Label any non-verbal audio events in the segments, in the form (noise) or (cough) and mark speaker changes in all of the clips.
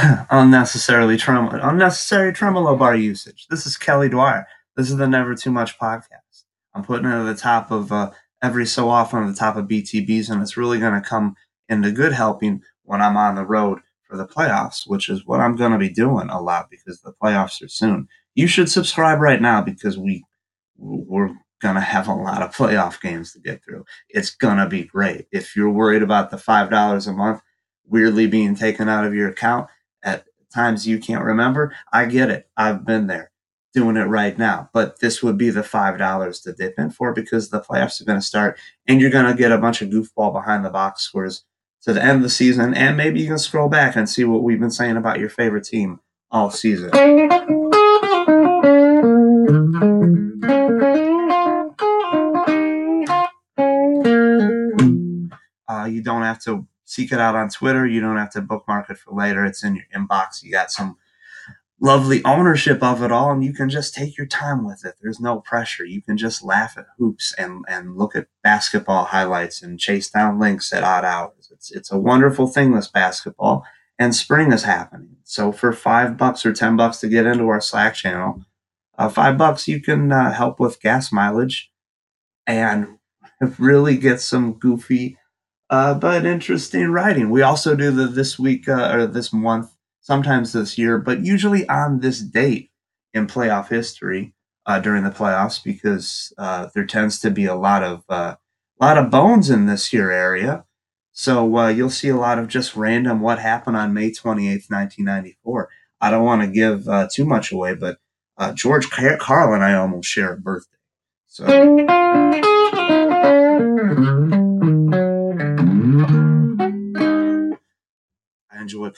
Speaker 1: (laughs) unnecessarily tremolo, unnecessary tremolo bar usage. This is Kelly Dwyer. This is the Never Too Much podcast. I'm putting it at the top of uh, every so often at the top of BTBs, and it's really going to come into good helping when I'm on the road for the playoffs, which is what I'm going to be doing a lot because the playoffs are soon. You should subscribe right now because we we're going to have a lot of playoff games to get through. It's going to be great. If you're worried about the $5 a month weirdly being taken out of your account times you can't remember, I get it. I've been there doing it right now. But this would be the $5 to dip in for because the playoffs are going to start and you're going to get a bunch of goofball behind the box scores to the end of the season. And maybe you can scroll back and see what we've been saying about your favorite team all season. Uh, you don't have to seek it out on Twitter. You don't have to bookmark it for later. It's in your inbox. You got some lovely ownership of it all, and you can just take your time with it. There's no pressure. You can just laugh at hoops and, and look at basketball highlights and chase down links at odd hours. It's it's a wonderful thing, this basketball. And spring is happening. So for five bucks or ten bucks to get into our Slack channel, uh, five bucks you can uh, help with gas mileage and (laughs) really get some goofy uh, but interesting writing. We also do the this week uh, or this month, sometimes this year, but usually on this date in playoff history uh, during the playoffs because uh, there tends to be a lot of a lot of bones in this year area. So uh, you'll see a lot of just random what happened on May 28th, 1994. I don't want to give uh, too much away, but George Karl and I almost share a birthday. So.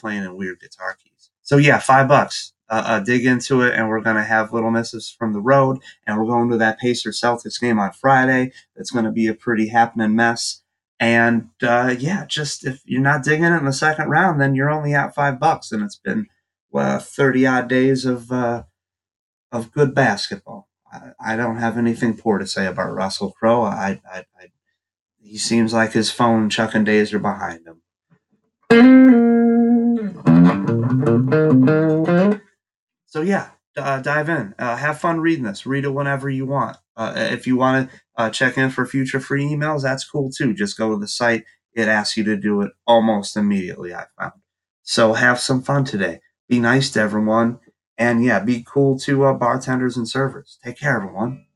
Speaker 1: Playing in weird guitar keys. So yeah, five bucks. Uh, uh, dig into it, and we're gonna have little misses from the road, and we're going to that Pacer Celtics game on Friday. It's gonna be a pretty happening mess. And uh, yeah, just if you're not digging it in the second round, then you're only at five bucks, and it's been well, thirty odd days of uh, of good basketball. I, I, don't have anything poor to say about Russell Crowe. I, I, I he seems like his phone chucking days are behind him. So yeah, uh, dive in. Uh, have fun reading this. Read it whenever you want. Uh, if you want to uh, check in for future free emails, that's cool too. Just go to the site. It asks you to do it almost immediately. I found. So have some fun today. Be nice to everyone, and yeah, be cool to uh, bartenders and servers. Take care, everyone.